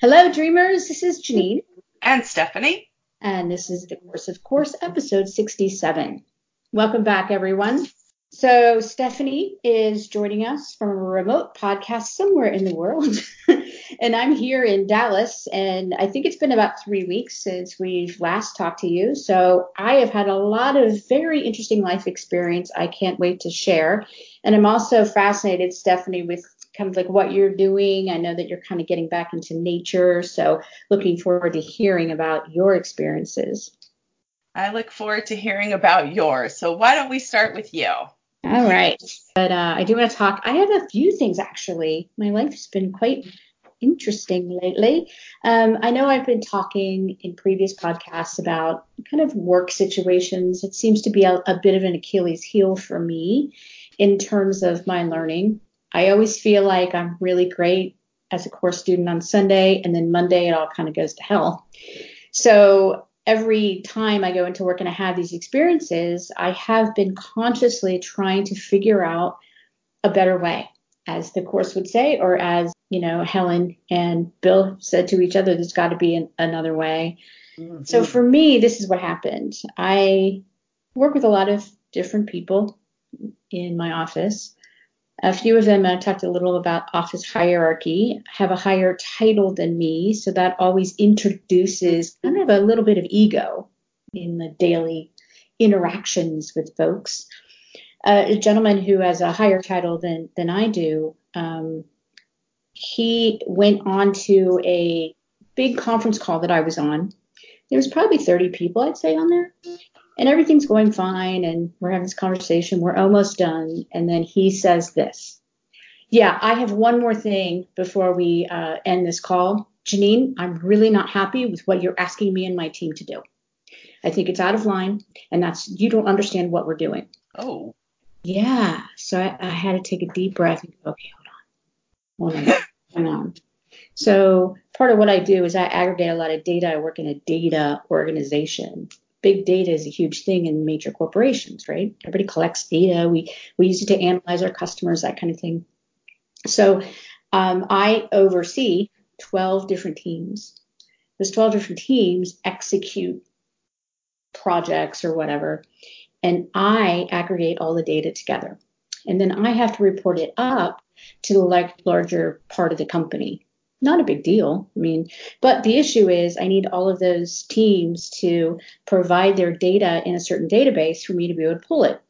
Hello, dreamers. This is Janine. And Stephanie. And this is the Course of Course, episode 67. Welcome back, everyone. So, Stephanie is joining us from a remote podcast somewhere in the world. and I'm here in Dallas. And I think it's been about three weeks since we've last talked to you. So, I have had a lot of very interesting life experience I can't wait to share. And I'm also fascinated, Stephanie, with kind of like what you're doing. I know that you're kind of getting back into nature. So looking forward to hearing about your experiences. I look forward to hearing about yours. So why don't we start with you? All right. But uh, I do want to talk. I have a few things actually. My life has been quite interesting lately. Um, I know I've been talking in previous podcasts about kind of work situations. It seems to be a, a bit of an Achilles heel for me in terms of my learning. I always feel like I'm really great as a course student on Sunday, and then Monday it all kind of goes to hell. So every time I go into work and I have these experiences, I have been consciously trying to figure out a better way, as the course would say, or as you know, Helen and Bill said to each other, there's got to be an, another way. Mm-hmm. So for me, this is what happened. I work with a lot of different people in my office. A few of them I talked a little about office hierarchy, have a higher title than me, so that always introduces kind of a little bit of ego in the daily interactions with folks. Uh, a gentleman who has a higher title than than I do, um, he went on to a big conference call that I was on. There was probably 30 people, I'd say, on there and everything's going fine and we're having this conversation we're almost done and then he says this. Yeah i have one more thing before we uh, end this call. Janine i'm really not happy with what you're asking me and my team to do. I think it's out of line and that's you don't understand what we're doing. Oh. Yeah so i, I had to take a deep breath and go okay hold on. Hold on hold on. So part of what i do is i aggregate a lot of data. I work in a data organization big data is a huge thing in major corporations, right? Everybody collects data. We we use it to analyze our customers, that kind of thing. So um, I oversee 12 different teams. Those 12 different teams execute projects or whatever, and I aggregate all the data together. And then I have to report it up to the like larger part of the company not a big deal. I mean, but the issue is I need all of those teams to provide their data in a certain database for me to be able to pull it.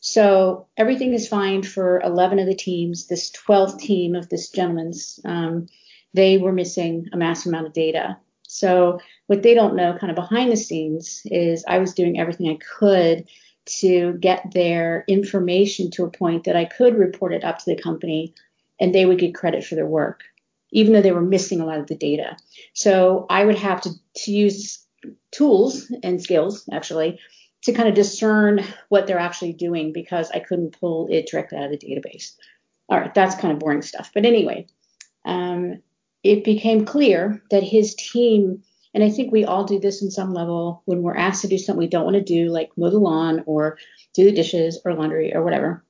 So everything is fine for 11 of the teams. This 12th team of this gentleman's, um, they were missing a massive amount of data. So what they don't know, kind of behind the scenes, is I was doing everything I could to get their information to a point that I could report it up to the company and they would get credit for their work even though they were missing a lot of the data. So I would have to, to use tools and skills actually to kind of discern what they're actually doing because I couldn't pull it directly out of the database. All right, that's kind of boring stuff. But anyway, um, it became clear that his team, and I think we all do this in some level when we're asked to do something we don't want to do, like mow the lawn or do the dishes or laundry or whatever.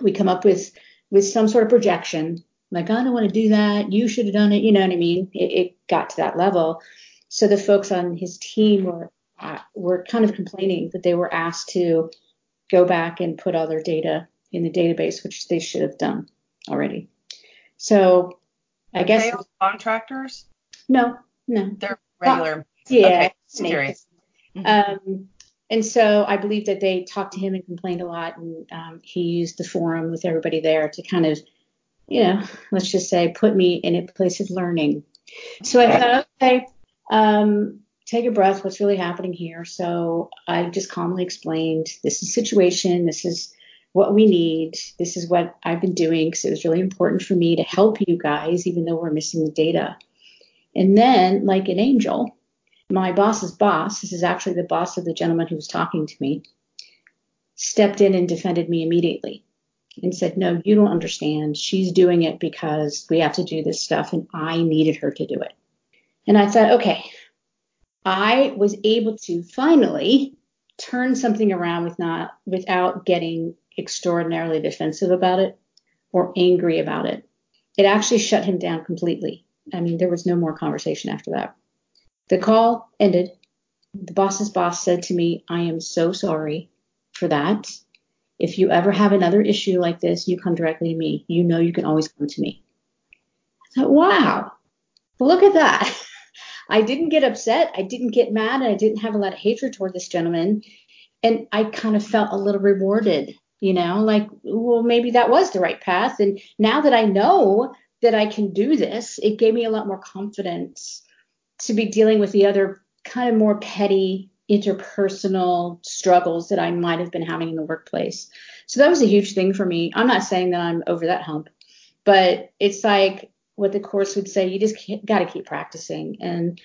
We come up with with some sort of projection like, I don't want to do that. You should have done it. You know what I mean? It, it got to that level. So the folks on his team were uh, were kind of complaining that they were asked to go back and put all their data in the database, which they should have done already. So I guess they contractors. No, no, they're regular. Yeah, okay. Mm-hmm. Um, and so I believe that they talked to him and complained a lot, and um, he used the forum with everybody there to kind of you know, let's just say put me in a place of learning. So I thought, okay, um, take a breath. What's really happening here? So I just calmly explained this is situation. This is what we need. This is what I've been doing because it was really important for me to help you guys, even though we're missing the data. And then, like an angel, my boss's boss, this is actually the boss of the gentleman who was talking to me, stepped in and defended me immediately and said, No, you don't understand. She's doing it because we have to do this stuff, and I needed her to do it. And I thought, okay, I was able to finally turn something around with not without getting extraordinarily defensive about it or angry about it. It actually shut him down completely. I mean, there was no more conversation after that. The call ended. The boss's boss said to me, I am so sorry for that. If you ever have another issue like this, you come directly to me. You know you can always come to me. I thought, wow, look at that. I didn't get upset. I didn't get mad. And I didn't have a lot of hatred toward this gentleman. And I kind of felt a little rewarded, you know, like, well, maybe that was the right path. And now that I know that I can do this, it gave me a lot more confidence to be dealing with the other kind of more petty interpersonal struggles that I might have been having in the workplace. So that was a huge thing for me. I'm not saying that I'm over that hump, but it's like what the course would say you just got to keep practicing. And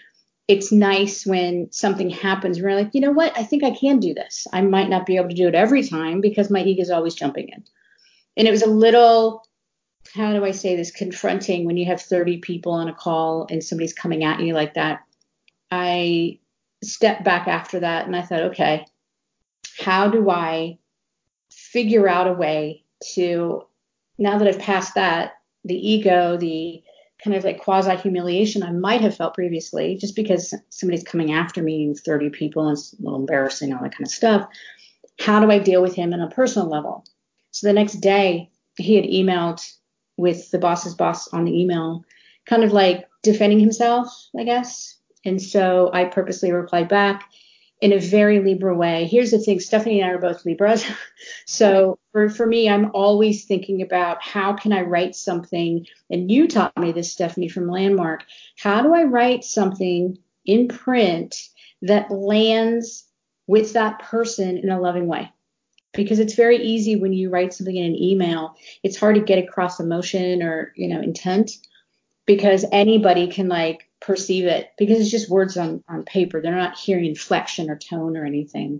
it's nice when something happens where you're like, you know what, I think I can do this. I might not be able to do it every time because my ego is always jumping in. And it was a little, how do I say this, confronting when you have 30 people on a call and somebody's coming at you like that. I stepped back after that and I thought, okay, how do I figure out a way to, now that I've passed that, the ego, the kind of like quasi humiliation I might have felt previously, just because somebody's coming after me, 30 people, and it's a little embarrassing, all that kind of stuff. How do I deal with him on a personal level? So the next day, he had emailed with the boss's boss on the email, kind of like defending himself, I guess. And so I purposely replied back in a very Libra way. Here's the thing, Stephanie and I are both Libras. so for, for me, I'm always thinking about how can I write something, and you taught me this, Stephanie, from Landmark. How do I write something in print that lands with that person in a loving way? Because it's very easy when you write something in an email, it's hard to get across emotion or, you know, intent because anybody can like perceive it because it's just words on, on paper. They're not hearing inflection or tone or anything.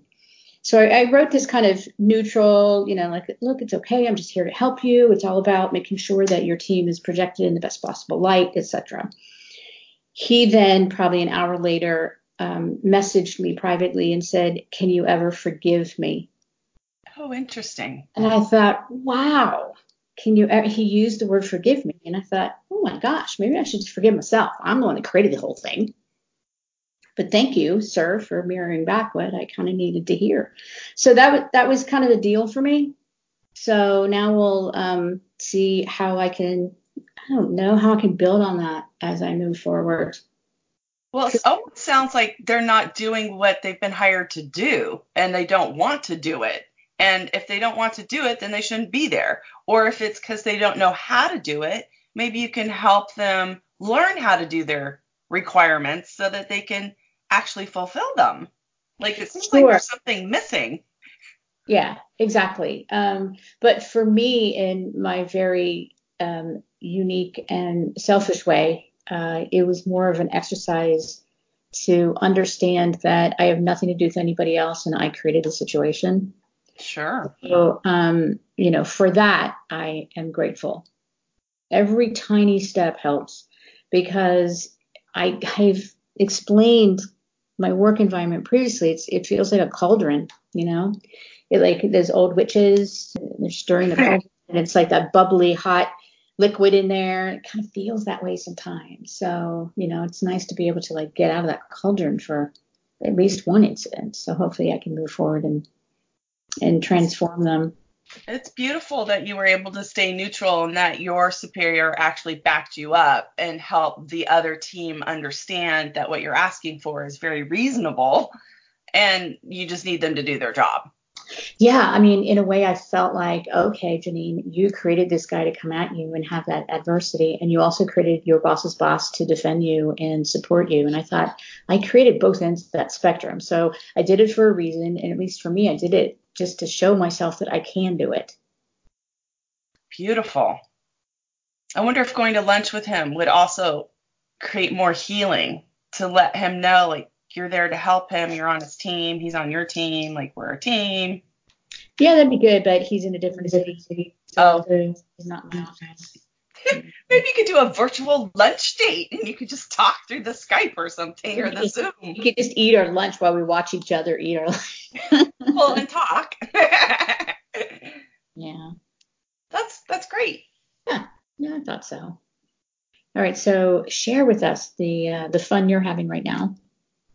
So I, I, wrote this kind of neutral, you know, like, look, it's okay. I'm just here to help you. It's all about making sure that your team is projected in the best possible light, etc. He then, probably an hour later, um, messaged me privately and said, "Can you ever forgive me?" Oh, interesting. And I thought, wow, can you he used the word forgive me and i thought oh my gosh maybe i should just forgive myself. I'm the one that created the whole thing. But thank you sir for mirroring back what i kind of needed to hear. So that was that was kind of the deal for me. So now we'll um, see how i can i don't know how i can build on that as i move forward. Well, it almost sounds like they're not doing what they've been hired to do and they don't want to do it. And if they don't want to do it, then they shouldn't be there. Or if it's because they don't know how to do it, maybe you can help them learn how to do their requirements so that they can actually fulfill them. Like it seems sure. like there's something missing. Yeah, exactly. Um, but for me, in my very um, unique and selfish way, uh, it was more of an exercise to understand that I have nothing to do with anybody else and I created the situation. Sure. So, um, you know, for that, I am grateful. Every tiny step helps because I, I've explained my work environment previously. It's, it feels like a cauldron, you know, it like there's old witches, they're stirring the cauldron, and it's like that bubbly, hot liquid in there. It kind of feels that way sometimes. So, you know, it's nice to be able to like get out of that cauldron for at least one incident. So hopefully I can move forward and and transform them. It's beautiful that you were able to stay neutral and that your superior actually backed you up and helped the other team understand that what you're asking for is very reasonable and you just need them to do their job. Yeah, I mean, in a way, I felt like, okay, Janine, you created this guy to come at you and have that adversity, and you also created your boss's boss to defend you and support you. And I thought, I created both ends of that spectrum. So I did it for a reason, and at least for me, I did it just to show myself that I can do it. Beautiful. I wonder if going to lunch with him would also create more healing to let him know, like, you're there to help him, you're on his team, he's on your team, like, we're a team. Yeah, that'd be good, but he's in a different city. So oh. He's not in my office. Maybe you could do a virtual lunch date and you could just talk through the Skype or something or the Zoom. You could just eat our lunch while we watch each other eat our lunch. well, and talk. yeah. That's that's great. Yeah, yeah, I thought so. All right, so share with us the uh, the fun you're having right now.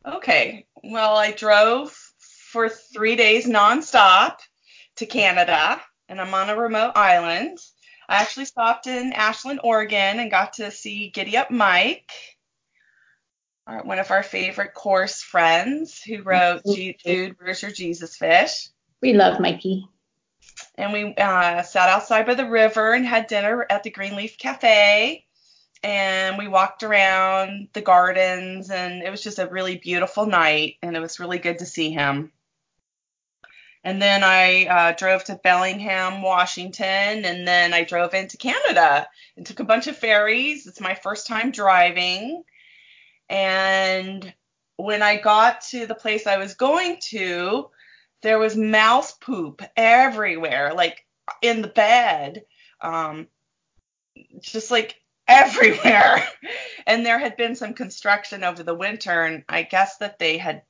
Okay, well, I drove for three days nonstop to Canada, and I'm on a remote island. I actually stopped in Ashland, Oregon, and got to see Giddy Up Mike, one of our favorite course friends who wrote Dude, Where's Your Jesus Fish? We love Mikey. And we uh, sat outside by the river and had dinner at the Greenleaf Cafe. And we walked around the gardens, and it was just a really beautiful night, and it was really good to see him. And then I uh, drove to Bellingham, Washington, and then I drove into Canada and took a bunch of ferries. It's my first time driving. And when I got to the place I was going to, there was mouse poop everywhere, like in the bed, um, just like everywhere. and there had been some construction over the winter, and I guess that they had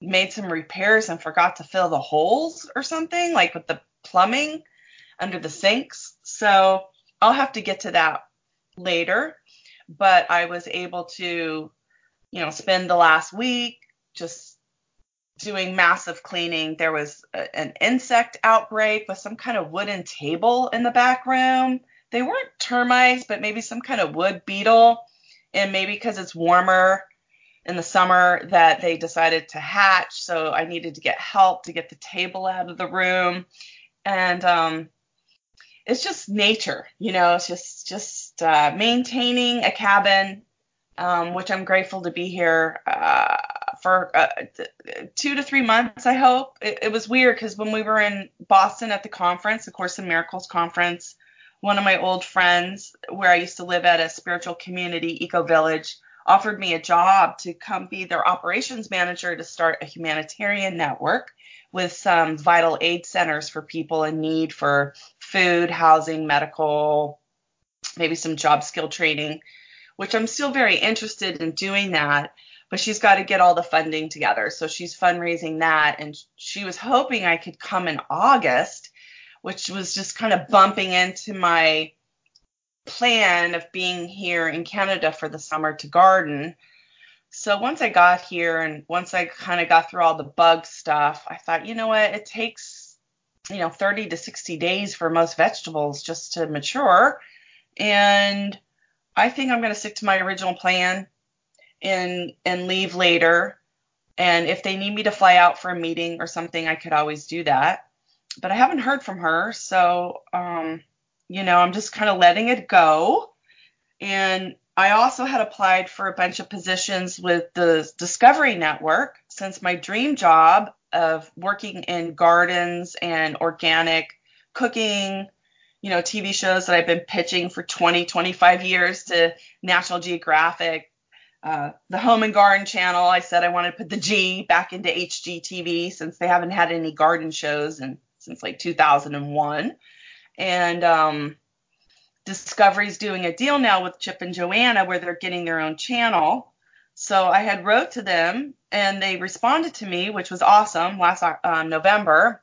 made some repairs and forgot to fill the holes or something, like with the plumbing under the sinks. So I'll have to get to that later. But I was able to, you know, spend the last week just doing massive cleaning. There was a, an insect outbreak with some kind of wooden table in the back room. They weren't termites, but maybe some kind of wood beetle. And maybe because it's warmer, in the summer that they decided to hatch. So I needed to get help to get the table out of the room. And um, it's just nature, you know, it's just just uh, maintaining a cabin, um, which I'm grateful to be here uh, for uh, two to three months. I hope it, it was weird because when we were in Boston at the conference, the Course in Miracles conference, one of my old friends, where I used to live at a spiritual community, Eco Village, offered me a job to come be their operations manager to start a humanitarian network with some vital aid centers for people in need for food, housing, medical, maybe some job skill training, which I'm still very interested in doing that. But she's got to get all the funding together. So she's fundraising that. And she was hoping I could come in August, which was just kind of bumping into my plan of being here in Canada for the summer to garden. So once I got here and once I kind of got through all the bug stuff, I thought, you know what, it takes, you know, 30 to 60 days for most vegetables just to mature. And I think I'm going to stick to my original plan and and leave later. And if they need me to fly out for a meeting or something, I could always do that. But I haven't heard from her, so um, you know, I'm just kind of letting it go. And I also had applied for a bunch of positions with the Discovery Network since my dream job of working in gardens and organic cooking, you know, TV shows that I've been pitching for 20, 25 years to National Geographic, uh, the Home and Garden Channel. I said I wanted to put the G back into HGTV since they haven't had any garden shows and since like 2001 and um, Discovery's doing a deal now with Chip and Joanna where they're getting their own channel. So I had wrote to them and they responded to me, which was awesome last uh, November.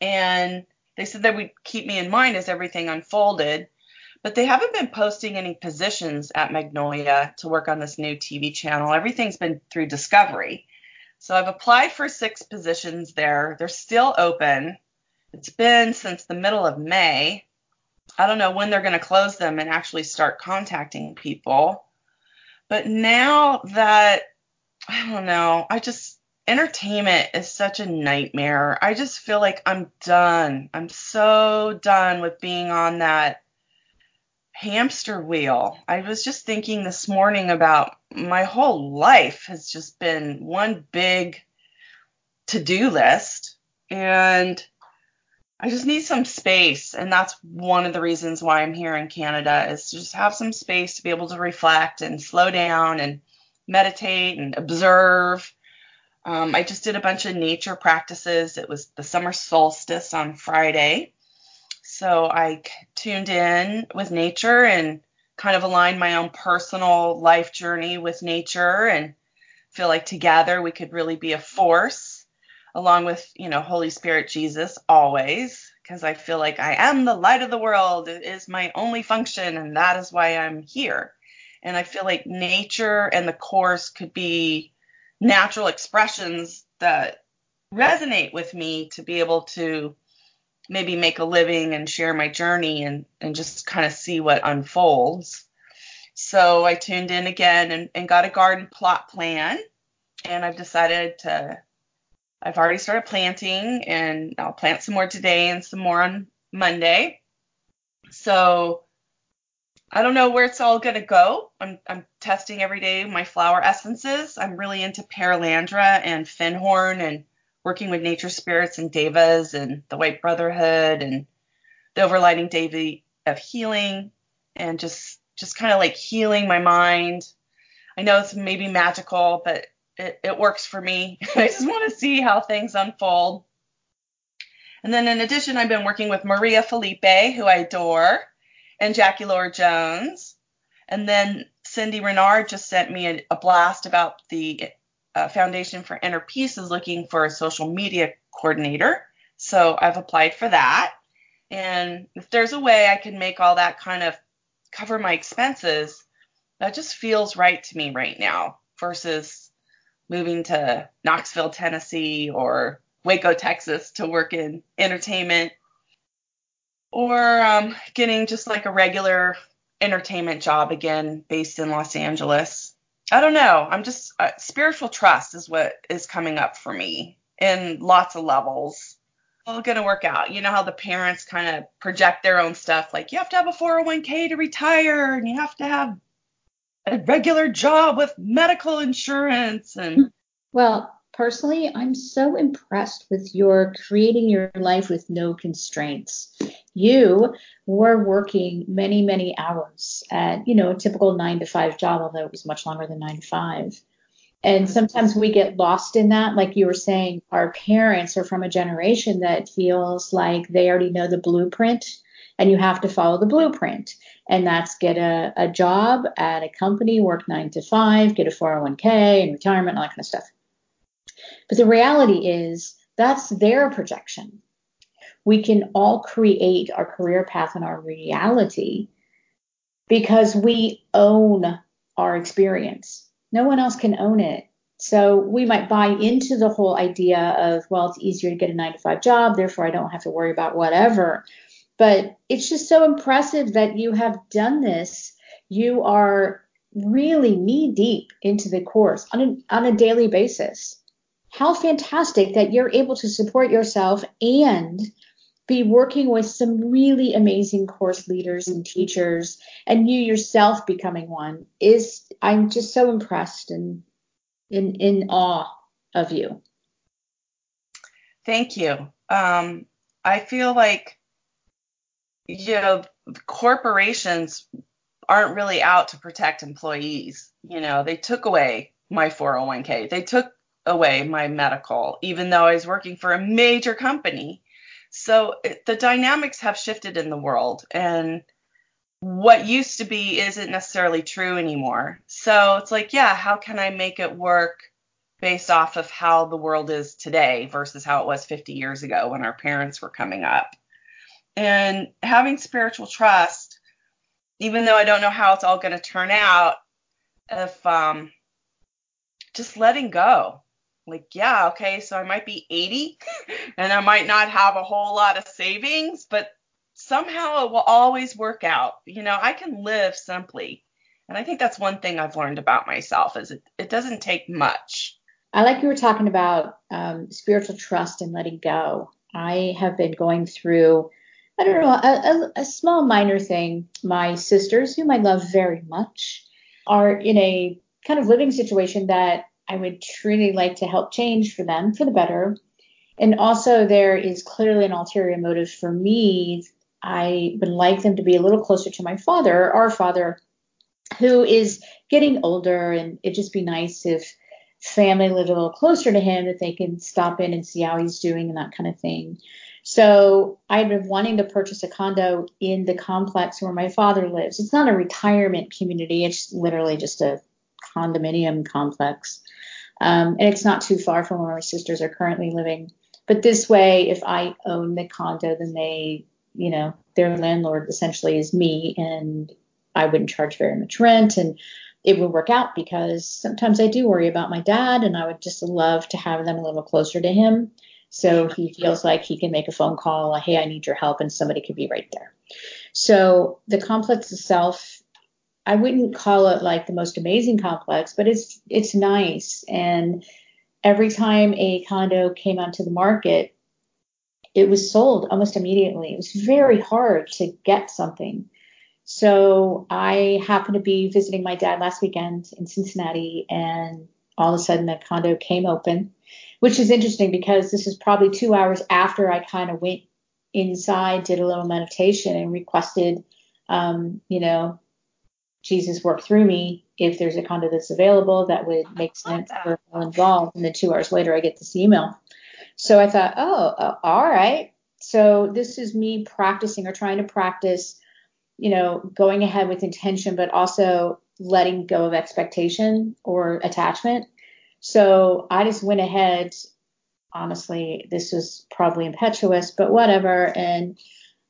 And they said they would keep me in mind as everything unfolded. But they haven't been posting any positions at Magnolia to work on this new TV channel. Everything's been through Discovery. So I've applied for six positions there. They're still open. It's been since the middle of May. I don't know when they're going to close them and actually start contacting people. But now that, I don't know, I just, entertainment is such a nightmare. I just feel like I'm done. I'm so done with being on that hamster wheel. I was just thinking this morning about my whole life has just been one big to do list. And I just need some space, and that's one of the reasons why I'm here in Canada is to just have some space to be able to reflect and slow down and meditate and observe. Um, I just did a bunch of nature practices. It was the summer solstice on Friday, so I tuned in with nature and kind of aligned my own personal life journey with nature and feel like together we could really be a force along with, you know, Holy Spirit, Jesus, always, because I feel like I am the light of the world. It is my only function, and that is why I'm here. And I feel like nature and the course could be natural expressions that resonate with me to be able to maybe make a living and share my journey and, and just kind of see what unfolds. So I tuned in again and, and got a garden plot plan. And I've decided to, I've already started planting and I'll plant some more today and some more on Monday. So I don't know where it's all going to go. I'm, I'm testing every day my flower essences. I'm really into Perelandra and Findhorn and working with nature spirits and devas and the White Brotherhood and the overlighting deity of healing and just just kind of like healing my mind. I know it's maybe magical, but it, it works for me. I just want to see how things unfold. And then in addition, I've been working with Maria Felipe, who I adore, and Jackie Lora Jones. And then Cindy Renard just sent me a, a blast about the uh, Foundation for Inner Peace is looking for a social media coordinator. So I've applied for that. And if there's a way I can make all that kind of cover my expenses, that just feels right to me right now versus moving to Knoxville, Tennessee or Waco, Texas to work in entertainment or um, getting just like a regular entertainment job again based in Los Angeles. I don't know. I'm just uh, spiritual trust is what is coming up for me in lots of levels. All going to work out. You know how the parents kind of project their own stuff like you have to have a 401k to retire and you have to have a regular job with medical insurance and well, personally, I'm so impressed with your creating your life with no constraints. You were working many, many hours at, you know, a typical nine to five job, although it was much longer than nine to five. And mm-hmm. sometimes we get lost in that. Like you were saying, our parents are from a generation that feels like they already know the blueprint and you have to follow the blueprint. And that's get a, a job at a company, work nine to five, get a 401k and retirement, all that kind of stuff. But the reality is that's their projection. We can all create our career path and our reality because we own our experience. No one else can own it. So we might buy into the whole idea of, well, it's easier to get a nine to five job, therefore I don't have to worry about whatever. But it's just so impressive that you have done this. You are really knee deep into the course on a, on a daily basis how fantastic that you're able to support yourself and be working with some really amazing course leaders and teachers and you yourself becoming one is I'm just so impressed and in in awe of you. Thank you. Um, I feel like you know corporations aren't really out to protect employees. You know, they took away my 401k. They took away my medical, even though I was working for a major company. So it, the dynamics have shifted in the world, and what used to be isn't necessarily true anymore. So it's like, yeah, how can I make it work based off of how the world is today versus how it was 50 years ago when our parents were coming up? And having spiritual trust, even though I don't know how it's all going to turn out, if um, just letting go like, yeah, okay, so I might be 80 and I might not have a whole lot of savings, but somehow it will always work out. You know, I can live simply. And I think that's one thing I've learned about myself is it, it doesn't take much. I like you were talking about um, spiritual trust and letting go. I have been going through, I don't know, a, a, a small minor thing. My sisters, whom I love very much, are in a kind of living situation that I would truly like to help change for them for the better. And also, there is clearly an ulterior motive for me. I would like them to be a little closer to my father, our father, who is getting older, and it'd just be nice if family lived a little closer to him, that they can stop in and see how he's doing and that kind of thing. So I've been wanting to purchase a condo in the complex where my father lives. It's not a retirement community, it's literally just a condominium complex. Um, and it's not too far from where my sisters are currently living. But this way, if I own the condo, then they, you know, their landlord essentially is me and I wouldn't charge very much rent and it would work out because sometimes I do worry about my dad and I would just love to have them a little closer to him. So he feels like he can make a phone call, hey, I need your help, and somebody could be right there. So the complex itself, I wouldn't call it like the most amazing complex, but it's it's nice. And every time a condo came onto the market, it was sold almost immediately. It was very hard to get something. So I happened to be visiting my dad last weekend in Cincinnati, and all of a sudden the condo came open, which is interesting because this is probably two hours after I kind of went inside, did a little meditation, and requested, um, you know, Jesus work through me if there's a condo that's available that would make sense for all involved. And then two hours later, I get this email. So I thought, oh, uh, all right. So this is me practicing or trying to practice you know, going ahead with intention, but also letting go of expectation or attachment. So I just went ahead. Honestly, this was probably impetuous, but whatever. And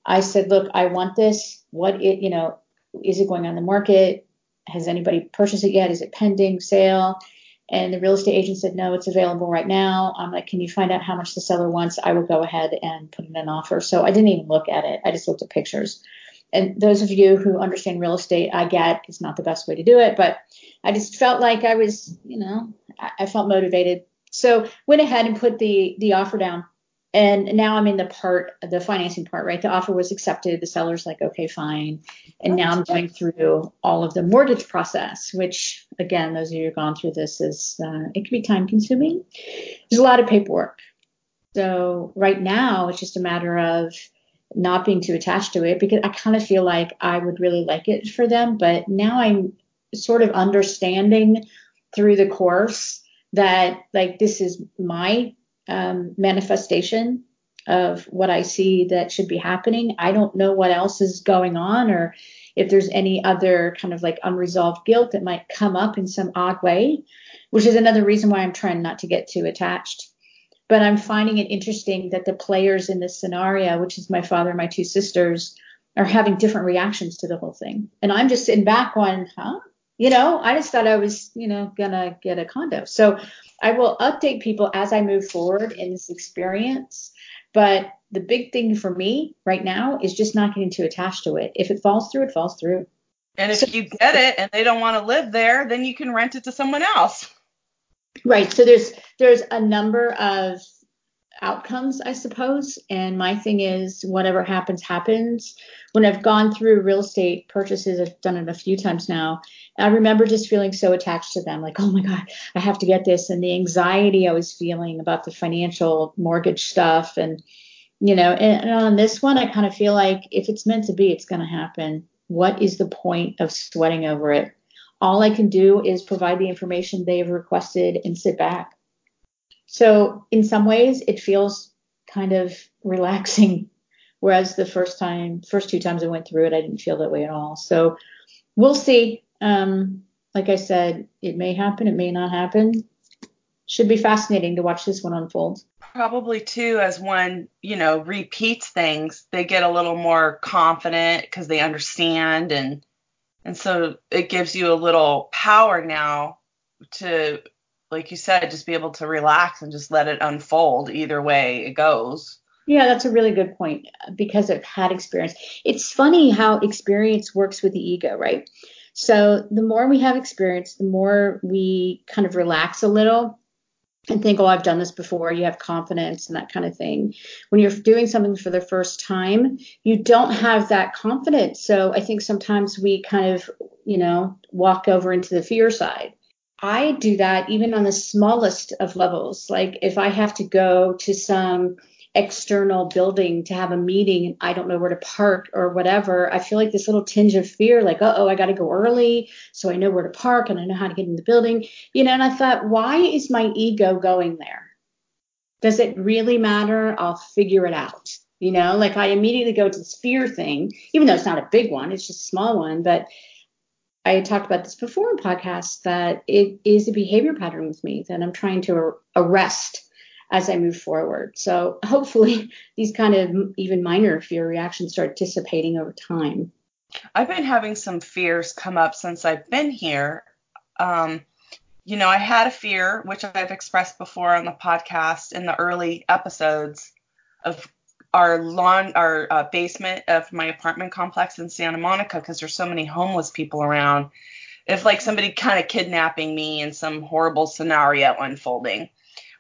I said, look, I want this. What it, you know, is it going on the market? Has anybody purchased it yet? Is it pending sale? And the real estate agent said, no, it's available right now. I'm like, can you find out how much the seller wants? I will go ahead and put in an offer. So I didn't even look at it. I just looked at pictures and those of you who understand real estate, I get it's not the best way to do it, but I just felt like I was, you know, I, felt motivated. So went ahead and put the the offer down. And now I'm in the part, the financing part, right? The offer was accepted. The seller's like, okay, fine. And now I'm going through all of the mortgage process, which again, those of you who've gone through this is, uh, it can be time consuming. There's a lot of paperwork. So right now it's just a matter of not being too attached to it because I kind of feel like I would really like it for them. But now I'm sort of understanding through the course that like this is my um, manifestation of what I see that should be happening. I don't know what else is going on or if there's any other kind of like unresolved guilt that might come up in some odd way, which is another reason why I'm trying not to get too attached. But I'm finding it interesting that the players in this scenario, which is my father and my two sisters, are having different reactions to the whole thing. And I'm just sitting back going, huh? You know, I just thought I was, you know, gonna get a condo. So I will update people as I move forward in this experience. But the big thing for me right now is just not getting too attached to it. If it falls through, it falls through. And if so, you get it and they don't want to live there, then you can rent it to someone else. Right. So there's there's a number of outcomes, I suppose. And my thing is, whatever happens, happens. When I've gone through real estate purchases, I've done it a few times now. I remember just feeling so attached to them, like, oh my God, I have to get this. And the anxiety I was feeling about the financial mortgage stuff. And, you know, and, and on this one, I kind of feel like if it's meant to be, it's going to happen. What is the point of sweating over it? All I can do is provide the information they've requested and sit back. So in some ways, it feels kind of relaxing. Whereas the first time, first two times I went through it, I didn't feel that way at all. So we'll see. Um, like I said, it may happen, it may not happen. Should be fascinating to watch this one unfold. Probably too, as one, you know, repeats things, they get a little more confident because they understand and and so it gives you a little power now to, like you said, just be able to relax and just let it unfold either way it goes. Yeah, that's a really good point because I've had experience. It's funny how experience works with the ego, right? So the more we have experience, the more we kind of relax a little and think, oh, I've done this before. You have confidence and that kind of thing. When you're doing something for the first time, you don't have that confidence. So I think sometimes we kind of, you know, walk over into the fear side. I do that even on the smallest of levels. Like if I have to go to some external building to have a meeting and I don't know where to park or whatever, I feel like this little tinge of fear, like, oh, I got to go early so I know where to park and I know how to get in the building. You know, and I thought, why is my ego going there? Does it really matter? I'll figure it out. You know, like I immediately go to this fear thing, even though it's not a big one, it's just a small one. But I talked about this before in podcasts that it is a behavior pattern with me that I'm trying to arrest as I move forward. So hopefully these kind of even minor fear reactions start dissipating over time. I've been having some fears come up since I've been here. Um, you know, I had a fear, which I've expressed before on the podcast in the early episodes, of our lawn, our uh, basement of my apartment complex in Santa Monica, because there's so many homeless people around. If like somebody kind of kidnapping me and some horrible scenario unfolding.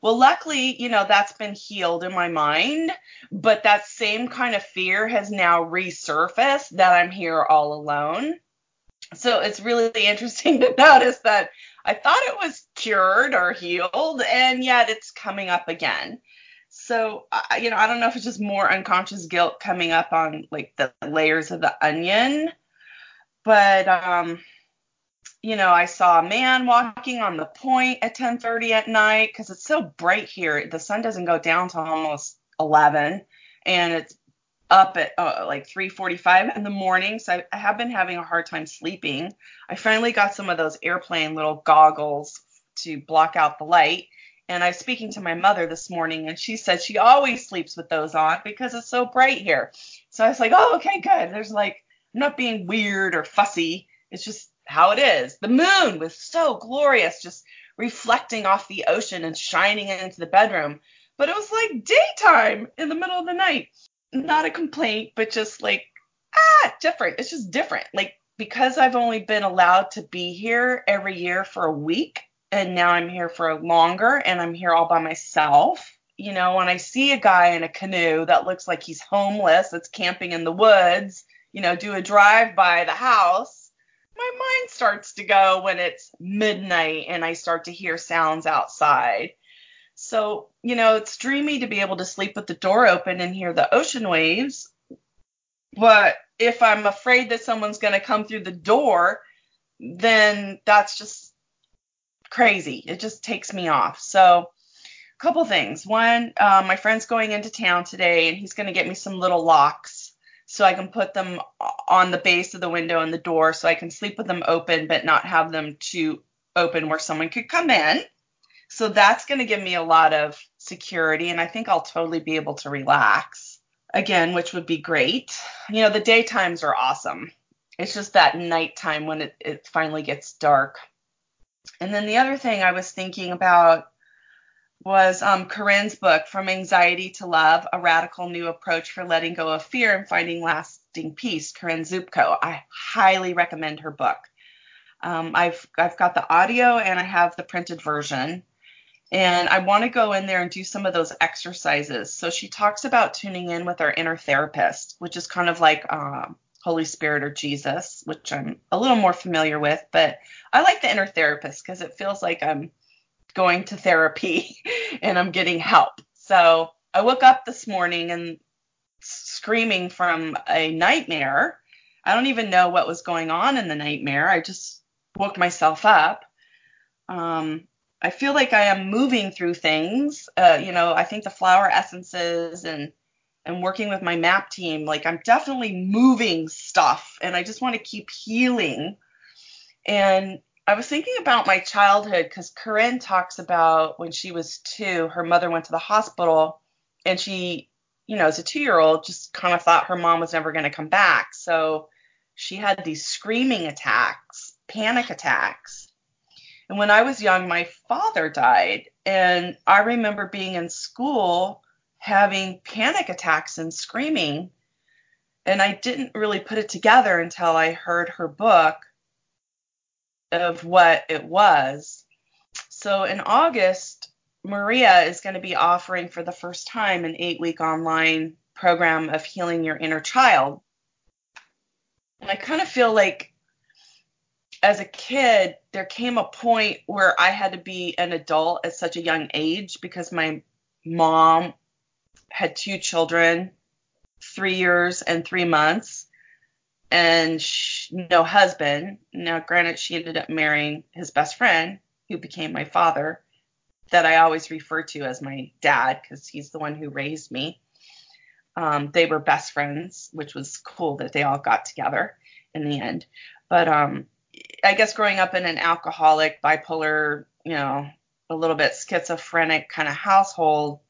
Well, luckily, you know, that's been healed in my mind, but that same kind of fear has now resurfaced that I'm here all alone. So it's really interesting to notice that I thought it was cured or healed, and yet it's coming up again. So, you know, I don't know if it's just more unconscious guilt coming up on like the layers of the onion, but um, you know, I saw a man walking on the point at 10:30 at night because it's so bright here. The sun doesn't go down till almost 11, and it's up at uh, like 3:45 in the morning. So I, I have been having a hard time sleeping. I finally got some of those airplane little goggles to block out the light. And I was speaking to my mother this morning, and she said she always sleeps with those on because it's so bright here. So I was like, oh, okay, good. There's like, I'm not being weird or fussy. It's just how it is. The moon was so glorious, just reflecting off the ocean and shining into the bedroom. But it was like daytime in the middle of the night. Not a complaint, but just like, ah, different. It's just different. Like, because I've only been allowed to be here every year for a week, and now I'm here for longer, and I'm here all by myself. You know, when I see a guy in a canoe that looks like he's homeless, that's camping in the woods, you know, do a drive by the house, my mind starts to go when it's midnight and I start to hear sounds outside. So, you know, it's dreamy to be able to sleep with the door open and hear the ocean waves. But if I'm afraid that someone's going to come through the door, then that's just crazy. It just takes me off. So, a couple things. One, uh, my friend's going into town today and he's going to get me some little locks so I can put them on the base of the window and the door so I can sleep with them open but not have them too open where someone could come in. So that's going to give me a lot of security and I think I'll totally be able to relax again, which would be great. You know, the daytimes are awesome. It's just that nighttime when it, it finally gets dark. And then the other thing I was thinking about was um, Corinne's book, From Anxiety to Love A Radical New Approach for Letting Go of Fear and Finding Lasting Peace, Corinne Zupko. I highly recommend her book. Um, I've, I've got the audio and I have the printed version. And I want to go in there and do some of those exercises. So she talks about tuning in with our inner therapist, which is kind of like um, Holy Spirit or Jesus, which I'm a little more familiar with. But I like the inner therapist because it feels like I'm going to therapy and I'm getting help. So I woke up this morning and screaming from a nightmare. I don't even know what was going on in the nightmare. I just woke myself up. Um, I feel like I am moving through things. Uh, you know, I think the flower essences and and working with my map team, like I'm definitely moving stuff, and I just want to keep healing. And I was thinking about my childhood because Corinne talks about when she was two, her mother went to the hospital and she, you know, as a two year old, just kind of thought her mom was never going to come back. So she had these screaming attacks, panic attacks. And when I was young, my father died. And I remember being in school having panic attacks and screaming. And I didn't really put it together until I heard her book of what it was. So in August, Maria is going to be offering for the first time an eight week online program of healing your inner child. And I kind of feel like as a kid, there came a point where I had to be an adult at such a young age because my mom had two children, three years and three months and she, no husband. Now, granted, she ended up marrying his best friend, who became my father, that I always refer to as my dad because he's the one who raised me. Um, they were best friends, which was cool that they all got together in the end. But um, I guess growing up in an alcoholic, bipolar, you know, a little bit schizophrenic kind of household,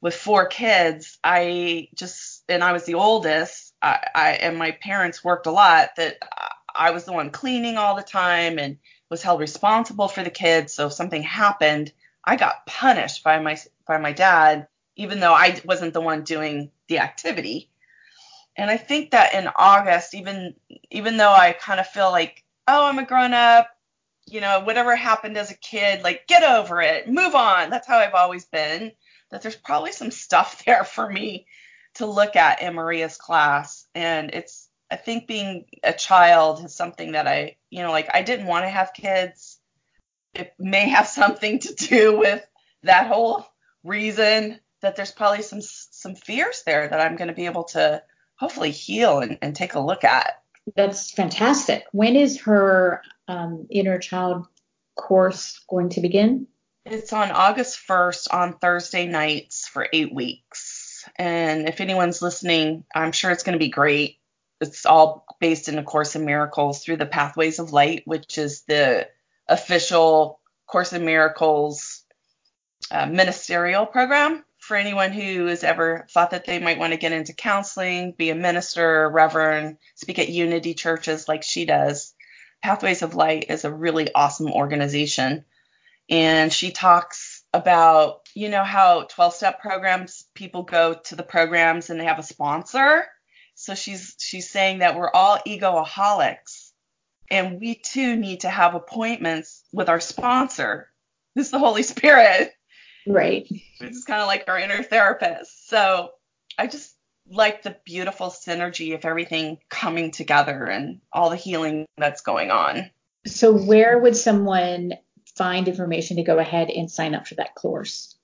with four kids, I just and I was the oldest. I, I and my parents worked a lot. That I was the one cleaning all the time and was held responsible for the kids. So if something happened, I got punished by my by my dad, even though I wasn't the one doing the activity. And I think that in August, even even though I kind of feel like, oh, I'm a grown up, you know, whatever happened as a kid, like get over it, move on. That's how I've always been. That there's probably some stuff there for me to look at in Maria's class. And it's I think being a child is something that I, you know, like I didn't want to have kids. It may have something to do with that whole reason that there's probably some some fears there that I'm going to be able to hopefully heal and, and take a look at. That's fantastic. When is her um, inner child course going to begin? It's on August 1st on Thursday nights for eight weeks. And if anyone's listening, I'm sure it's going to be great. It's all based in A Course in Miracles through the Pathways of Light, which is the official Course in Miracles uh, ministerial program for anyone who has ever thought that they might want to get into counseling, be a minister, reverend, speak at unity churches like she does. Pathways of Light is a really awesome organization. And she talks about, you know, how 12 step programs, people go to the programs and they have a sponsor. So she's she's saying that we're all egoaholics and we too need to have appointments with our sponsor, who's the Holy Spirit. Right. Which is kind of like our inner therapist. So I just like the beautiful synergy of everything coming together and all the healing that's going on. So, where would someone find information to go ahead and sign up for that course?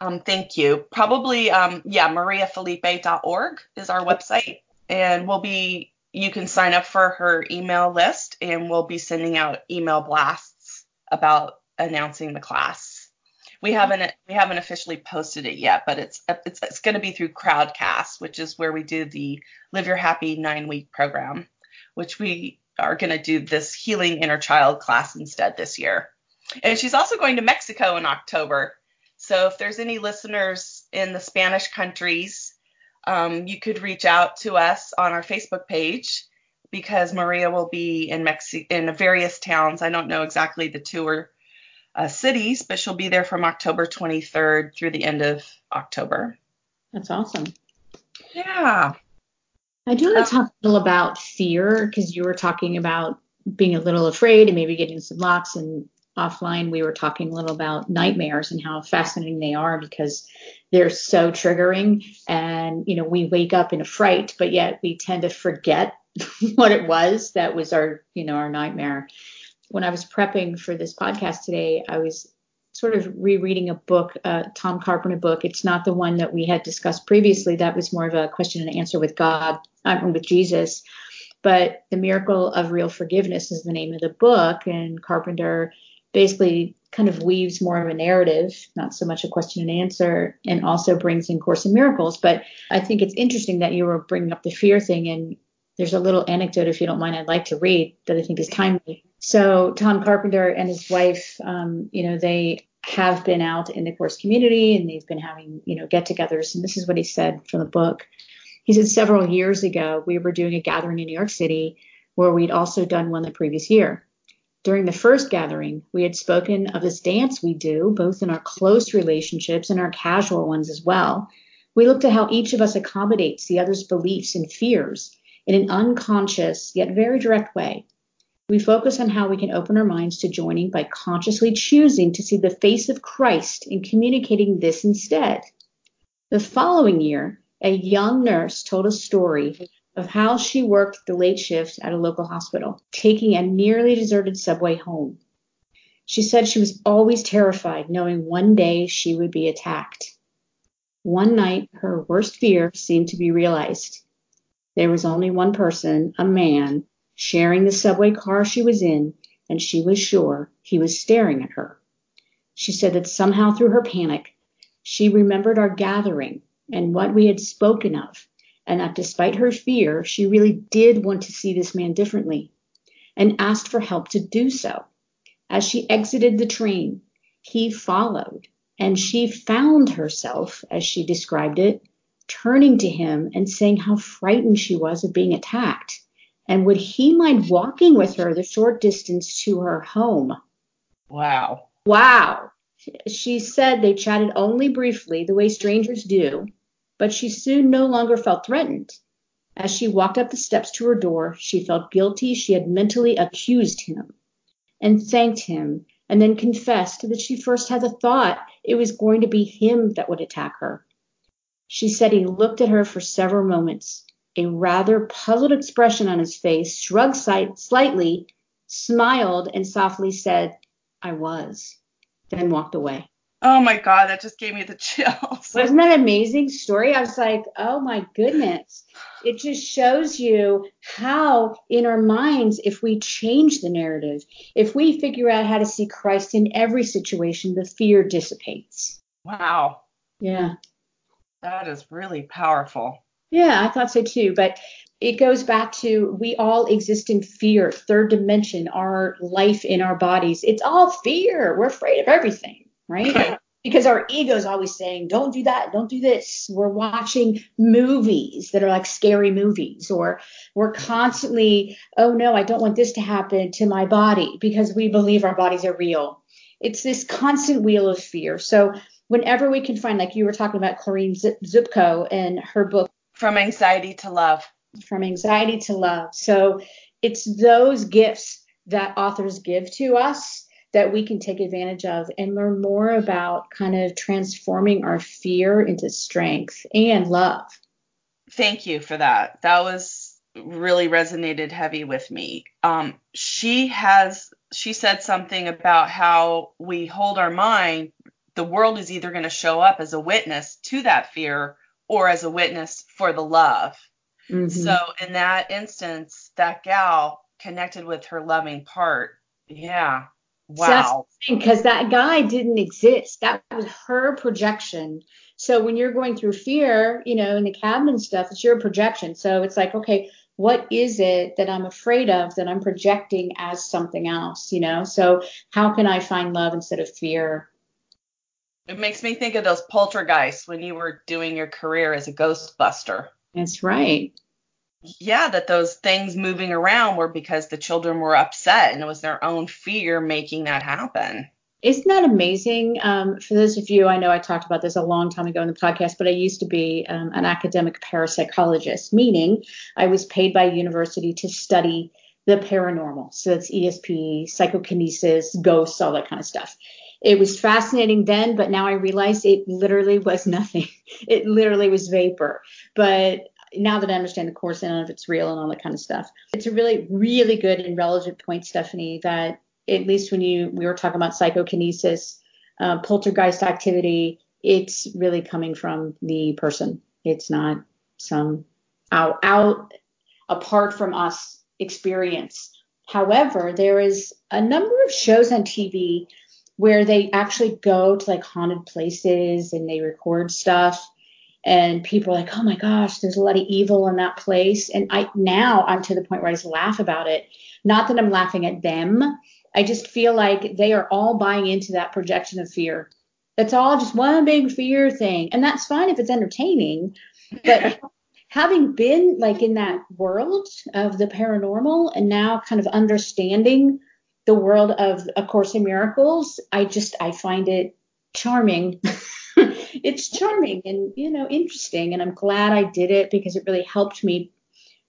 Um, thank you. Probably, um, yeah, mariafelipe.org is our website, and we'll be. You can sign up for her email list, and we'll be sending out email blasts about announcing the class we haven't we haven't officially posted it yet, but it's it's, it's going to be through Crowdcast, which is where we do the Live Your Happy nine week program, which we are going to do this healing inner child class instead this year. And she's also going to Mexico in October. So if there's any listeners in the Spanish countries, um, you could reach out to us on our Facebook page because Maria will be in Mexi- in various towns. I don't know exactly the tour uh, cities, but she'll be there from October 23rd through the end of October. That's awesome. Yeah. I do want to um, talk a little about fear because you were talking about being a little afraid and maybe getting some locks and offline we were talking a little about nightmares and how fascinating they are because they're so triggering and you know we wake up in a fright but yet we tend to forget what it was that was our you know our nightmare when I was prepping for this podcast today, I was sort of rereading a book, a Tom Carpenter book. It's not the one that we had discussed previously. That was more of a question and answer with God, um, with Jesus. But The Miracle of Real Forgiveness is the name of the book. And Carpenter basically kind of weaves more of a narrative, not so much a question and answer, and also brings in Course in Miracles. But I think it's interesting that you were bringing up the fear thing. And there's a little anecdote, if you don't mind, I'd like to read that I think is timely. So Tom Carpenter and his wife, um, you know, they have been out in the course community and they've been having, you know, get-togethers. And this is what he said from the book. He said several years ago we were doing a gathering in New York City where we'd also done one the previous year. During the first gathering, we had spoken of this dance we do, both in our close relationships and our casual ones as well. We looked at how each of us accommodates the other's beliefs and fears in an unconscious yet very direct way. We focus on how we can open our minds to joining by consciously choosing to see the face of Christ and communicating this instead. The following year, a young nurse told a story of how she worked the late shift at a local hospital, taking a nearly deserted subway home. She said she was always terrified knowing one day she would be attacked. One night, her worst fear seemed to be realized. There was only one person, a man, sharing the subway car she was in, and she was sure he was staring at her. She said that somehow through her panic, she remembered our gathering and what we had spoken of, and that despite her fear, she really did want to see this man differently and asked for help to do so. As she exited the train, he followed And she found herself, as she described it, turning to him and saying how frightened she was of being attacked. And would he mind walking with her the short distance to her home? Wow. Wow. She said they chatted only briefly, the way strangers do, but she soon no longer felt threatened. As she walked up the steps to her door, she felt guilty she had mentally accused him and thanked him, and then confessed that she first had the thought it was going to be him that would attack her. She said he looked at her for several moments, a rather puzzled expression on his face, shrugged slightly, smiled, and softly said, I was, then walked away. Oh my God, that just gave me the chills. Wasn't that an amazing story? I was like, oh my goodness. It just shows you how, in our minds, if we change the narrative, if we figure out how to see Christ in every situation, the fear dissipates. Wow. Yeah. That is really powerful. Yeah, I thought so too. But it goes back to we all exist in fear, third dimension, our life in our bodies. It's all fear. We're afraid of everything, right? because our ego is always saying, don't do that, don't do this. We're watching movies that are like scary movies, or we're constantly, oh no, I don't want this to happen to my body because we believe our bodies are real. It's this constant wheel of fear. So whenever we can find, like you were talking about Corinne Zupko and her book, From Anxiety to Love. From Anxiety to Love. So it's those gifts that authors give to us that we can take advantage of and learn more about kind of transforming our fear into strength and love. Thank you for that. That was really resonated heavy with me. Um, she has she said something about how we hold our mind the world is either going to show up as a witness to that fear or as a witness for the love. Mm-hmm. So in that instance, that gal connected with her loving part. Yeah. Wow. Because that guy didn't exist. That was her projection. So when you're going through fear, you know, in the cabin and stuff, it's your projection. So it's like, okay, what is it that I'm afraid of that I'm projecting as something else, you know? So how can I find love instead of fear? It makes me think of those poltergeists when you were doing your career as a ghostbuster. That's right. Yeah, that those things moving around were because the children were upset and it was their own fear making that happen. Isn't that amazing? Um, for those of you, I know I talked about this a long time ago in the podcast, but I used to be um, an academic parapsychologist, meaning I was paid by university to study the paranormal. So it's ESP, psychokinesis, ghosts, all that kind of stuff. It was fascinating then, but now I realize it literally was nothing. It literally was vapor. But now that I understand the course and if it's real and all that kind of stuff, it's a really, really good and relevant point, Stephanie, that at least when you we were talking about psychokinesis, uh, poltergeist activity, it's really coming from the person. It's not some out out apart from us experience. However, there is a number of shows on TV where they actually go to like haunted places and they record stuff and people are like, oh my gosh, there's a lot of evil in that place. And I now I'm to the point where I just laugh about it. Not that I'm laughing at them. I just feel like they are all buying into that projection of fear. That's all just one big fear thing. And that's fine if it's entertaining. But having been like in that world of the paranormal and now kind of understanding the world of A Course in Miracles, I just I find it charming. it's charming and you know interesting, and I'm glad I did it because it really helped me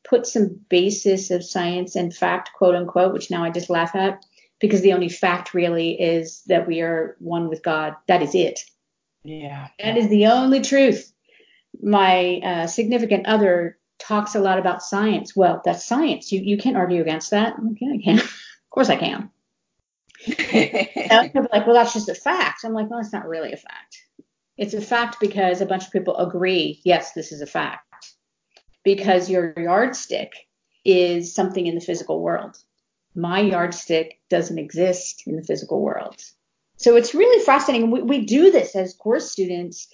put some basis of science and fact, quote unquote, which now I just laugh at because the only fact really is that we are one with God. That is it. Yeah. That is the only truth. My uh, significant other talks a lot about science. Well, that's science. You you can't argue against that. Okay, I can. of course I can. like, well, that's just a fact. I'm like, well, it's not really a fact. It's a fact because a bunch of people agree, yes, this is a fact. Because your yardstick is something in the physical world. My yardstick doesn't exist in the physical world. So it's really fascinating. We, we do this as course students.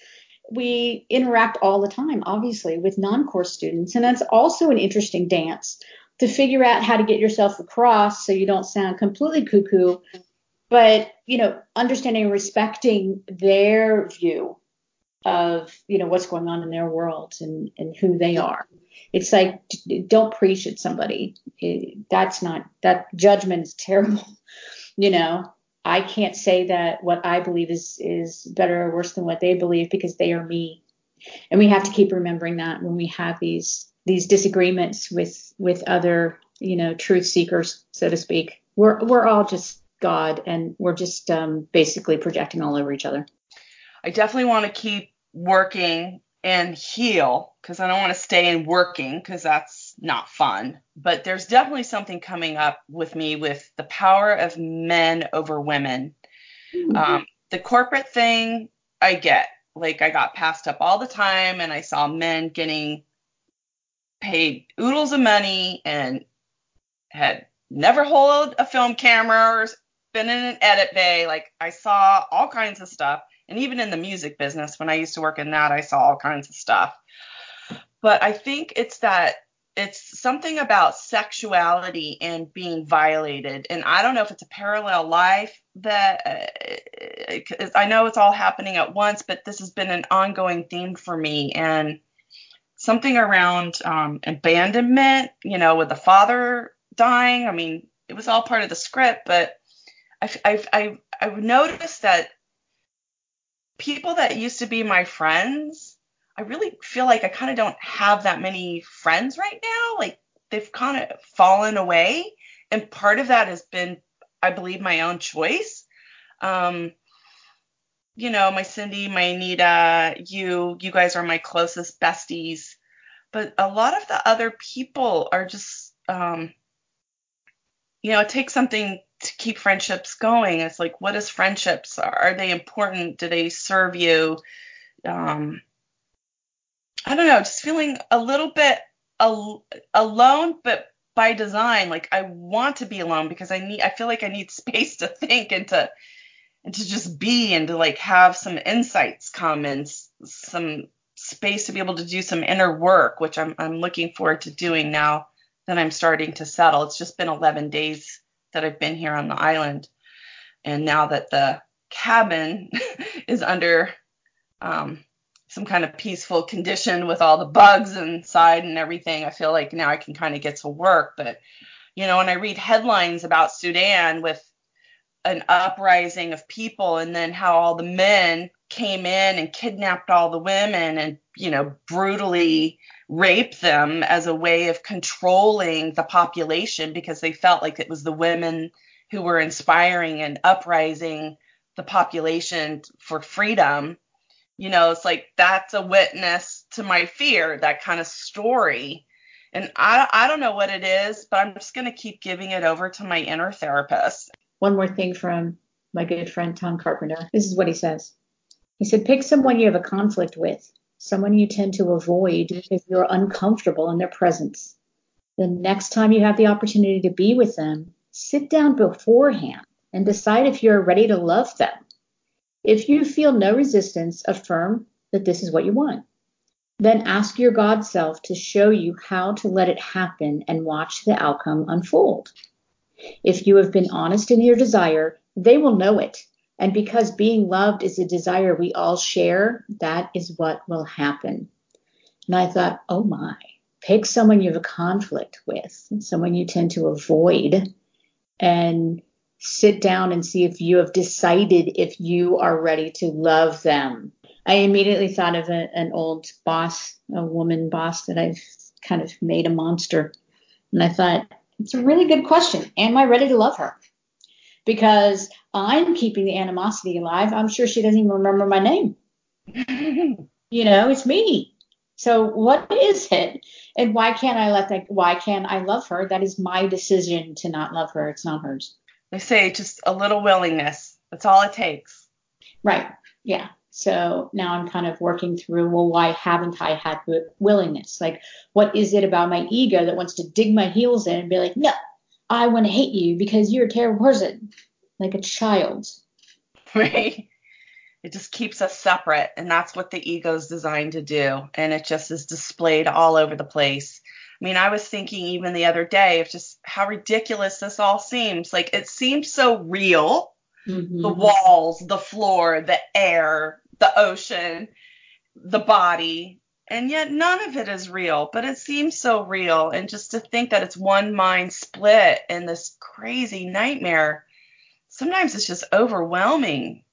We interact all the time, obviously, with non course students. And that's also an interesting dance to figure out how to get yourself across so you don't sound completely cuckoo but you know, understanding and respecting their view of you know what's going on in their world and and who they are. It's like don't preach at somebody. That's not that judgment is terrible. You know, I can't say that what I believe is is better or worse than what they believe because they are me. And we have to keep remembering that when we have these these disagreements with with other, you know, truth seekers, so to speak. We're we're all just God and we're just um, basically projecting all over each other. I definitely want to keep working and heal because I don't want to stay in working because that's not fun. But there's definitely something coming up with me with the power of men over women. Mm-hmm. Um, the corporate thing, I get. Like I got passed up all the time, and I saw men getting paid oodles of money and had never held a film camera or been in an edit bay. Like I saw all kinds of stuff. And even in the music business, when I used to work in that, I saw all kinds of stuff. But I think it's that it's something about sexuality and being violated. And I don't know if it's a parallel life that uh, I know it's all happening at once, but this has been an ongoing theme for me. And something around um, abandonment, you know, with the father dying. I mean, it was all part of the script, but I've, I've, I've, I've noticed that people that used to be my friends, I really feel like I kind of don't have that many friends right now. Like they've kind of fallen away. And part of that has been, I believe, my own choice. Um, you know, my Cindy, my Anita, you, you guys are my closest besties. But a lot of the other people are just, um, you know, it takes something to keep friendships going. It's like, what is friendships? Are they important? Do they serve you? Um, I don't know, just feeling a little bit al- alone, but by design. Like I want to be alone because I need, I feel like I need space to think and to, and to just be and to like have some insights come and s- some space to be able to do some inner work, which I'm, I'm looking forward to doing now that I'm starting to settle. It's just been 11 days that I've been here on the island. And now that the cabin is under um, some kind of peaceful condition with all the bugs inside and everything, I feel like now I can kind of get to work. But, you know, when I read headlines about Sudan with an uprising of people and then how all the men came in and kidnapped all the women and, you know, brutally raped them as a way of controlling the population because they felt like it was the women who were inspiring and uprising the population for freedom. You know, it's like that's a witness to my fear, that kind of story. And I, I don't know what it is, but I'm just going to keep giving it over to my inner therapist. One more thing from my good friend Tom Carpenter. This is what he says. He said, pick someone you have a conflict with someone you tend to avoid if you're uncomfortable in their presence. The next time you have the opportunity to be with them, sit down beforehand and decide if you're ready to love them. If you feel no resistance, affirm that this is what you want. Then ask your God self to show you how to let it happen and watch the outcome unfold. If you have been honest in your desire, they will know it and because being loved is a desire we all share, that is what will happen. And I thought, oh my, pick someone you have a conflict with, someone you tend to avoid, and sit down and see if you have decided if you are ready to love them. I immediately thought of a, an old boss, a woman boss that I've kind of made a monster. And I thought, it's a really good question. Am I ready to love her? Because I'm keeping the animosity alive. I'm sure she doesn't even remember my name. you know, it's me. So what is it? And why can't I let that why can't I love her? That is my decision to not love her. It's not hers. They say just a little willingness. That's all it takes. Right. Yeah. So now I'm kind of working through, well, why haven't I had willingness? Like, what is it about my ego that wants to dig my heels in and be like, no, I want to hate you because you're a terrible person? like a child. Right. It just keeps us separate, and that's what the ego is designed to do. And it just is displayed all over the place. I mean, I was thinking even the other day of just how ridiculous this all seems. Like it seems so real, mm-hmm. the walls, the floor, the air, the ocean, the body. And yet none of it is real, but it seems so real. And just to think that it's one mind split in this crazy nightmare, sometimes it's just overwhelming.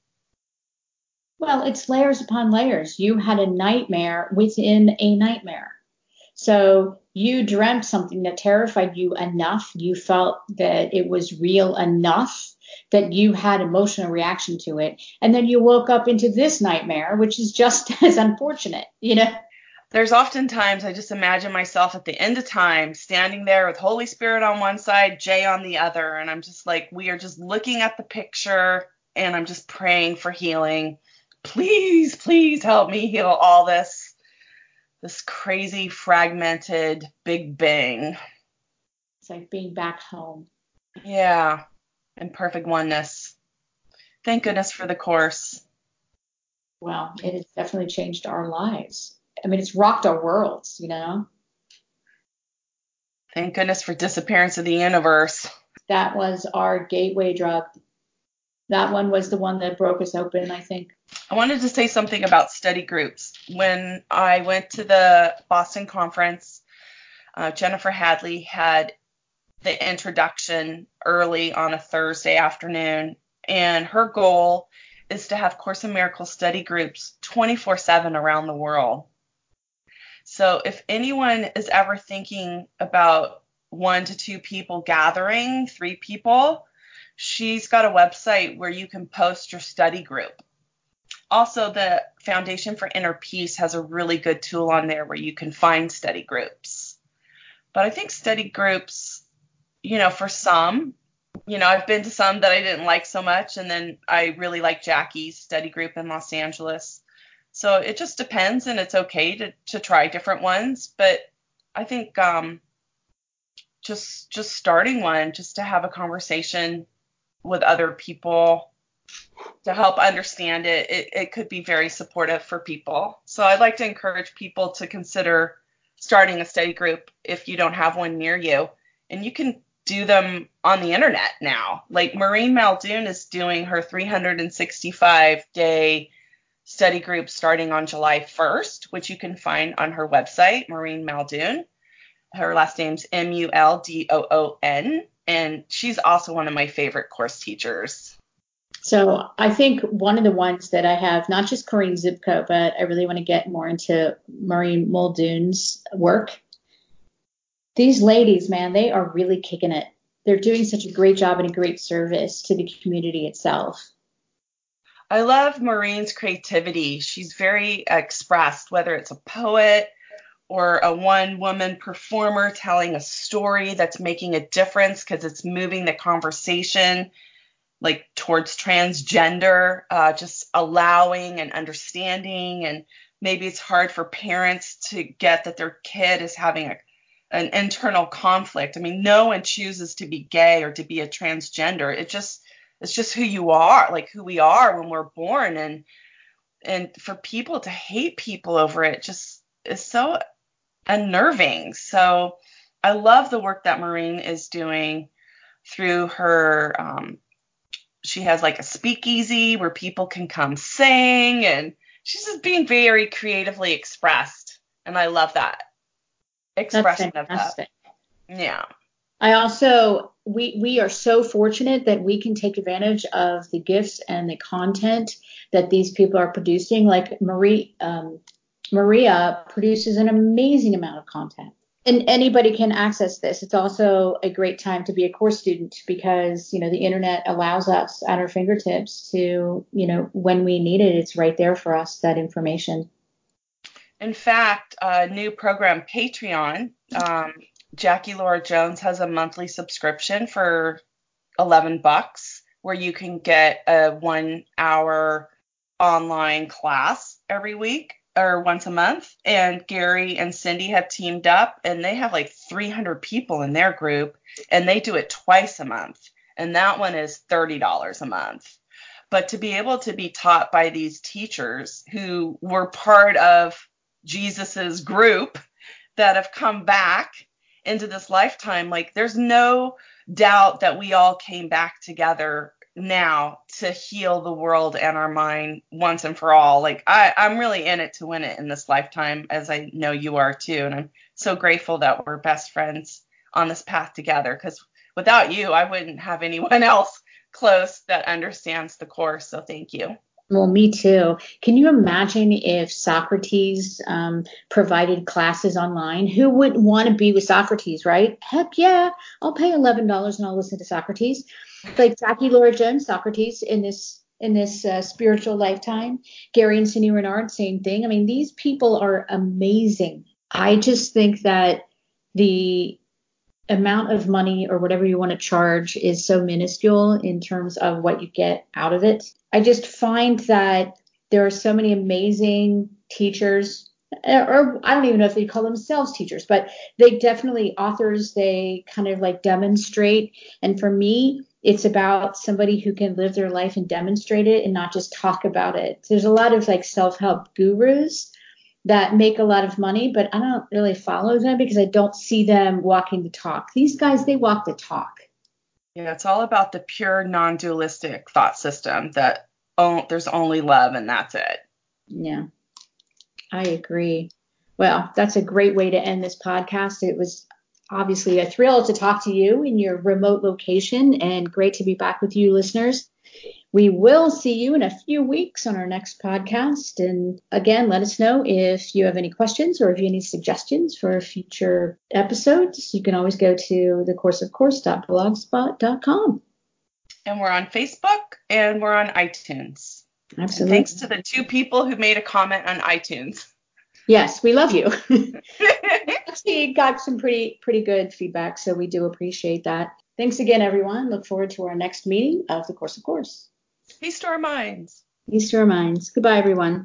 Well, it's layers upon layers. You had a nightmare within a nightmare. So you dreamt something that terrified you enough, you felt that it was real enough that you had emotional reaction to it. And then you woke up into this nightmare, which is just as unfortunate, you know? There's oftentimes I just imagine myself at the end of time standing there with Holy Spirit on one side, Jay on the other. And I'm just like, we are just looking at the picture and I'm just praying for healing. Please, please help me heal all this, this crazy, fragmented Big Bang. It's like being back home. Yeah and perfect oneness. Thank goodness for the course. Well, it has definitely changed our lives. I mean, it's rocked our worlds, you know? Thank goodness for disappearance of the universe. That was our gateway drug. That one was the one that broke us open, I think. I wanted to say something about study groups. When I went to the Boston conference, uh, Jennifer Hadley had the introduction early on a Thursday afternoon. And her goal is to have Course in Miracles study groups 24 7 around the world. So if anyone is ever thinking about one to two people gathering, three people, she's got a website where you can post your study group. Also, the Foundation for Inner Peace has a really good tool on there where you can find study groups. But I think study groups you know, for some, you know, I've been to some that I didn't like so much, and then I really like Jackie's study group in Los Angeles. So it just depends, and it's okay to to try different ones. But I think um, just just starting one, just to have a conversation with other people to help understand it, it, it could be very supportive for people. So I'd like to encourage people to consider starting a study group if you don't have one near you. And you can do them on the internet now. Like Maureen Muldoon is doing her 365 day study group starting on July 1st, which you can find on her website, Maureen Muldoon. Her last name's M U L D O O N, and she's also one of my favorite course teachers. So I think one of the ones that I have, not just Corinne Zupko, but I really want to get more into Maureen Muldoon's work these ladies, man, they are really kicking it. They're doing such a great job and a great service to the community itself. I love Maureen's creativity. She's very expressed, whether it's a poet or a one woman performer telling a story that's making a difference because it's moving the conversation like towards transgender, uh, just allowing and understanding. And maybe it's hard for parents to get that their kid is having a an internal conflict. I mean, no one chooses to be gay or to be a transgender. It just it's just who you are, like who we are when we're born and and for people to hate people over it just is so unnerving. So I love the work that Maureen is doing through her um, she has like a speakeasy where people can come sing and she's just being very creatively expressed and I love that expression of that. Yeah. I also we we are so fortunate that we can take advantage of the gifts and the content that these people are producing. Like Marie um, Maria produces an amazing amount of content. And anybody can access this. It's also a great time to be a course student because, you know, the internet allows us at our fingertips to, you know, when we need it, it's right there for us, that information. In fact, a new program, Patreon, um, Jackie Lora Jones has a monthly subscription for 11 bucks where you can get a one hour online class every week or once a month. And Gary and Cindy have teamed up and they have like 300 people in their group and they do it twice a month. And that one is $30 a month. But to be able to be taught by these teachers who were part of Jesus's group that have come back into this lifetime, like there's no doubt that we all came back together now to heal the world and our mind once and for all. Like I, I'm really in it to win it in this lifetime, as I know you are too. And I'm so grateful that we're best friends on this path together. Because without you, I wouldn't have anyone else close that understands the course. So thank you. Well, me too. Can you imagine if Socrates um, provided classes online? Who wouldn't want to be with Socrates, right? Heck yeah, I'll pay eleven dollars and I'll listen to Socrates. Like Jackie Lora Jones, Socrates in this in this uh, spiritual lifetime. Gary and Cindy Renard, same thing. I mean, these people are amazing. I just think that the amount of money or whatever you want to charge is so minuscule in terms of what you get out of it. I just find that there are so many amazing teachers or I don't even know if they call themselves teachers, but they definitely authors, they kind of like demonstrate. And for me, it's about somebody who can live their life and demonstrate it and not just talk about it. There's a lot of like self-help gurus that make a lot of money, but I don't really follow them because I don't see them walking the talk. These guys, they walk the talk. Yeah, it's all about the pure non-dualistic thought system that oh, there's only love and that's it. Yeah, I agree. Well, that's a great way to end this podcast. It was obviously a thrill to talk to you in your remote location and great to be back with you listeners. We will see you in a few weeks on our next podcast. And again, let us know if you have any questions or if you have any suggestions for future episodes. You can always go to thecourseofcourse.blogspot.com. And we're on Facebook and we're on iTunes. Absolutely. And thanks to the two people who made a comment on iTunes. Yes, we love you. Actually, got some pretty pretty good feedback, so we do appreciate that. Thanks again, everyone. Look forward to our next meeting of the Course of Course. Peace to our minds. Peace to our minds. Goodbye, everyone.